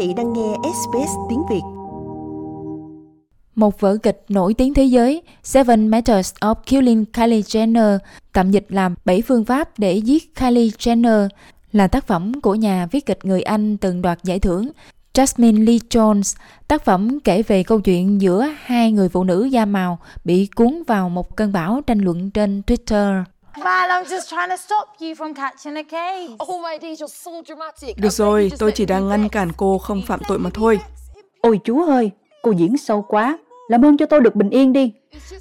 vị đang nghe SBS tiếng Việt. Một vở kịch nổi tiếng thế giới Seven Methods of Killing Kylie Jenner, tạm dịch làm bảy phương pháp để giết Kylie Jenner, là tác phẩm của nhà viết kịch người Anh từng đoạt giải thưởng Jasmine Lee Jones. Tác phẩm kể về câu chuyện giữa hai người phụ nữ da màu bị cuốn vào một cơn bão tranh luận trên Twitter. Val, I'm just trying to stop you from catching a case. Oh my days, you're so dramatic. Được rồi, tôi chỉ đang ngăn cản cô không phạm tội mà thôi. Ôi chú ơi, cô diễn sâu quá. Làm ơn cho tôi được bình yên đi.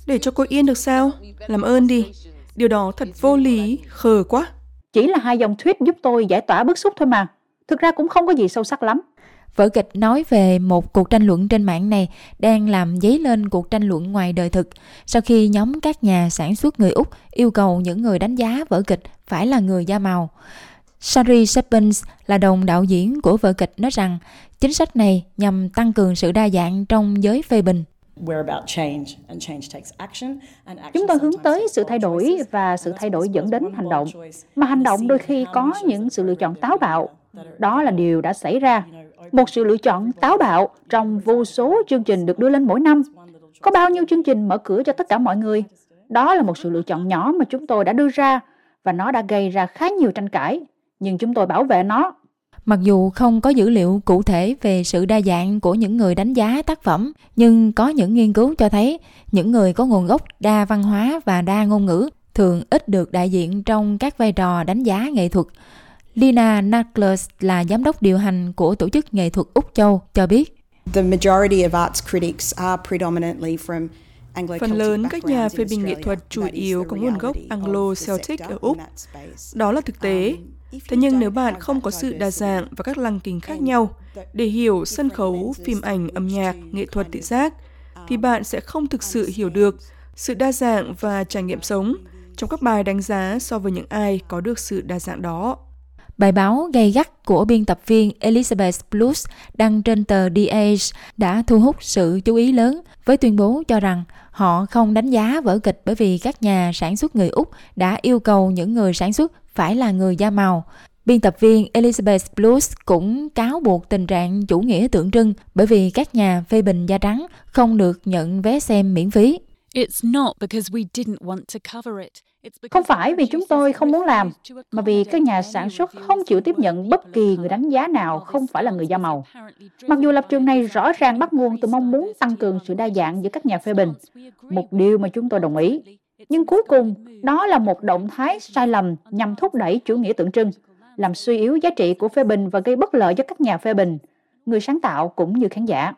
Để cho cô yên được sao? Làm ơn đi. Điều đó thật vô lý, khờ quá. Chỉ là hai dòng tweet giúp tôi giải tỏa bức xúc thôi mà. Thực ra cũng không có gì sâu sắc lắm. Vở kịch nói về một cuộc tranh luận trên mạng này đang làm dấy lên cuộc tranh luận ngoài đời thực sau khi nhóm các nhà sản xuất người Úc yêu cầu những người đánh giá vở kịch phải là người da màu. Shari Shepens là đồng đạo diễn của vở kịch nói rằng chính sách này nhằm tăng cường sự đa dạng trong giới phê bình. Chúng tôi hướng tới sự thay đổi và sự thay đổi dẫn đến hành động. Mà hành động đôi khi có những sự lựa chọn táo bạo. Đó là điều đã xảy ra. Một sự lựa chọn táo bạo trong vô số chương trình được đưa lên mỗi năm. Có bao nhiêu chương trình mở cửa cho tất cả mọi người? Đó là một sự lựa chọn nhỏ mà chúng tôi đã đưa ra và nó đã gây ra khá nhiều tranh cãi. Nhưng chúng tôi bảo vệ nó Mặc dù không có dữ liệu cụ thể về sự đa dạng của những người đánh giá tác phẩm, nhưng có những nghiên cứu cho thấy những người có nguồn gốc đa văn hóa và đa ngôn ngữ thường ít được đại diện trong các vai trò đánh giá nghệ thuật. Lina Nakles là giám đốc điều hành của tổ chức nghệ thuật Úc Châu cho biết. The majority of arts critics are predominantly from Phần lớn các nhà phê bình nghệ thuật chủ yếu có nguồn gốc Anglo-Celtic ở Úc. Đó là thực tế. Thế nhưng nếu bạn không có sự đa dạng và các lăng kính khác nhau để hiểu sân khấu, phim ảnh, âm nhạc, nghệ thuật thị giác, thì bạn sẽ không thực sự hiểu được sự đa dạng và trải nghiệm sống trong các bài đánh giá so với những ai có được sự đa dạng đó. Bài báo gay gắt của biên tập viên Elizabeth Blues đăng trên tờ The Age đã thu hút sự chú ý lớn với tuyên bố cho rằng họ không đánh giá vở kịch bởi vì các nhà sản xuất người Úc đã yêu cầu những người sản xuất phải là người da màu. Biên tập viên Elizabeth Blues cũng cáo buộc tình trạng chủ nghĩa tượng trưng bởi vì các nhà phê bình da trắng không được nhận vé xem miễn phí. Không phải vì chúng tôi không muốn làm, mà vì các nhà sản xuất không chịu tiếp nhận bất kỳ người đánh giá nào không phải là người da màu. Mặc dù lập trường này rõ ràng bắt nguồn từ mong muốn tăng cường sự đa dạng giữa các nhà phê bình, một điều mà chúng tôi đồng ý. Nhưng cuối cùng, đó là một động thái sai lầm nhằm thúc đẩy chủ nghĩa tượng trưng, làm suy yếu giá trị của phê bình và gây bất lợi cho các nhà phê bình, người sáng tạo cũng như khán giả.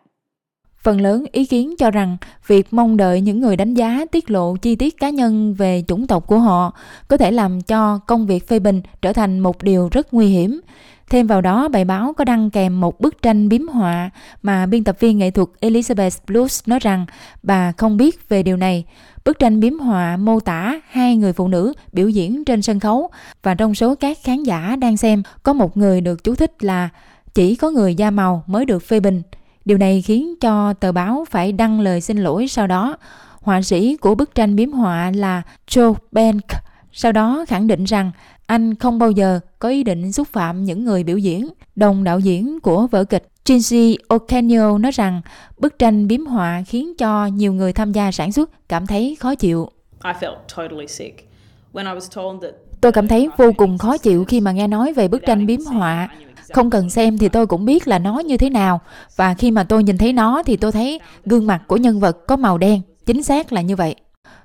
Phần lớn ý kiến cho rằng việc mong đợi những người đánh giá tiết lộ chi tiết cá nhân về chủng tộc của họ có thể làm cho công việc phê bình trở thành một điều rất nguy hiểm. Thêm vào đó, bài báo có đăng kèm một bức tranh biếm họa mà biên tập viên nghệ thuật Elizabeth Blues nói rằng bà không biết về điều này. Bức tranh biếm họa mô tả hai người phụ nữ biểu diễn trên sân khấu và trong số các khán giả đang xem có một người được chú thích là chỉ có người da màu mới được phê bình. Điều này khiến cho tờ báo phải đăng lời xin lỗi sau đó. Họa sĩ của bức tranh biếm họa là Joe Bank sau đó khẳng định rằng anh không bao giờ có ý định xúc phạm những người biểu diễn. Đồng đạo diễn của vở kịch Shinji Okenio nói rằng bức tranh biếm họa khiến cho nhiều người tham gia sản xuất cảm thấy khó chịu. Tôi cảm thấy vô cùng khó chịu khi mà nghe nói về bức tranh biếm họa. Dạ. Không cần xem thì tôi cũng biết là nó như thế nào. Và khi mà tôi nhìn thấy nó thì tôi thấy gương mặt của nhân vật có màu đen. Chính xác là như vậy.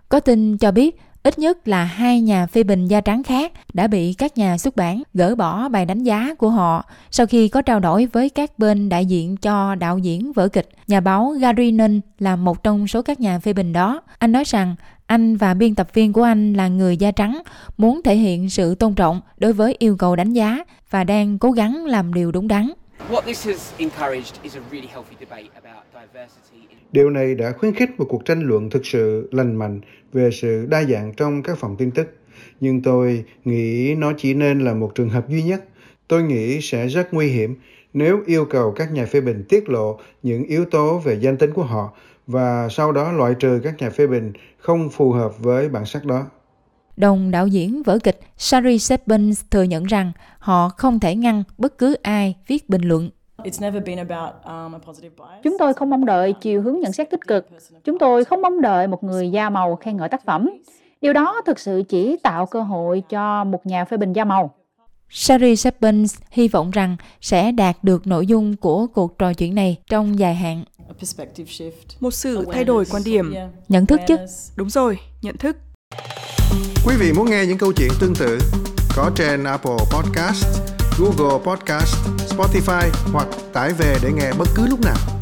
Có tin cho biết, Ít nhất là hai nhà phê bình da trắng khác đã bị các nhà xuất bản gỡ bỏ bài đánh giá của họ sau khi có trao đổi với các bên đại diện cho đạo diễn vở kịch. Nhà báo Gary Nunn là một trong số các nhà phê bình đó. Anh nói rằng anh và biên tập viên của anh là người da trắng, muốn thể hiện sự tôn trọng đối với yêu cầu đánh giá và đang cố gắng làm điều đúng đắn. Điều này đã khuyến khích một cuộc tranh luận thực sự lành mạnh về sự đa dạng trong các phòng tin tức. Nhưng tôi nghĩ nó chỉ nên là một trường hợp duy nhất. Tôi nghĩ sẽ rất nguy hiểm nếu yêu cầu các nhà phê bình tiết lộ những yếu tố về danh tính của họ và sau đó loại trừ các nhà phê bình không phù hợp với bản sắc đó. Đồng đạo diễn vở kịch Shari Seppens thừa nhận rằng họ không thể ngăn bất cứ ai viết bình luận Chúng tôi không mong đợi chiều hướng nhận xét tích cực. Chúng tôi không mong đợi một người da màu khen ngợi tác phẩm. Điều đó thực sự chỉ tạo cơ hội cho một nhà phê bình da màu. Sari Shepens hy vọng rằng sẽ đạt được nội dung của cuộc trò chuyện này trong dài hạn. Một sự thay đổi quan điểm. Nhận thức chứ? Đúng rồi, nhận thức. Quý vị muốn nghe những câu chuyện tương tự có trên Apple Podcast, Google Podcast, Spotify hoặc tải về để nghe bất cứ lúc nào.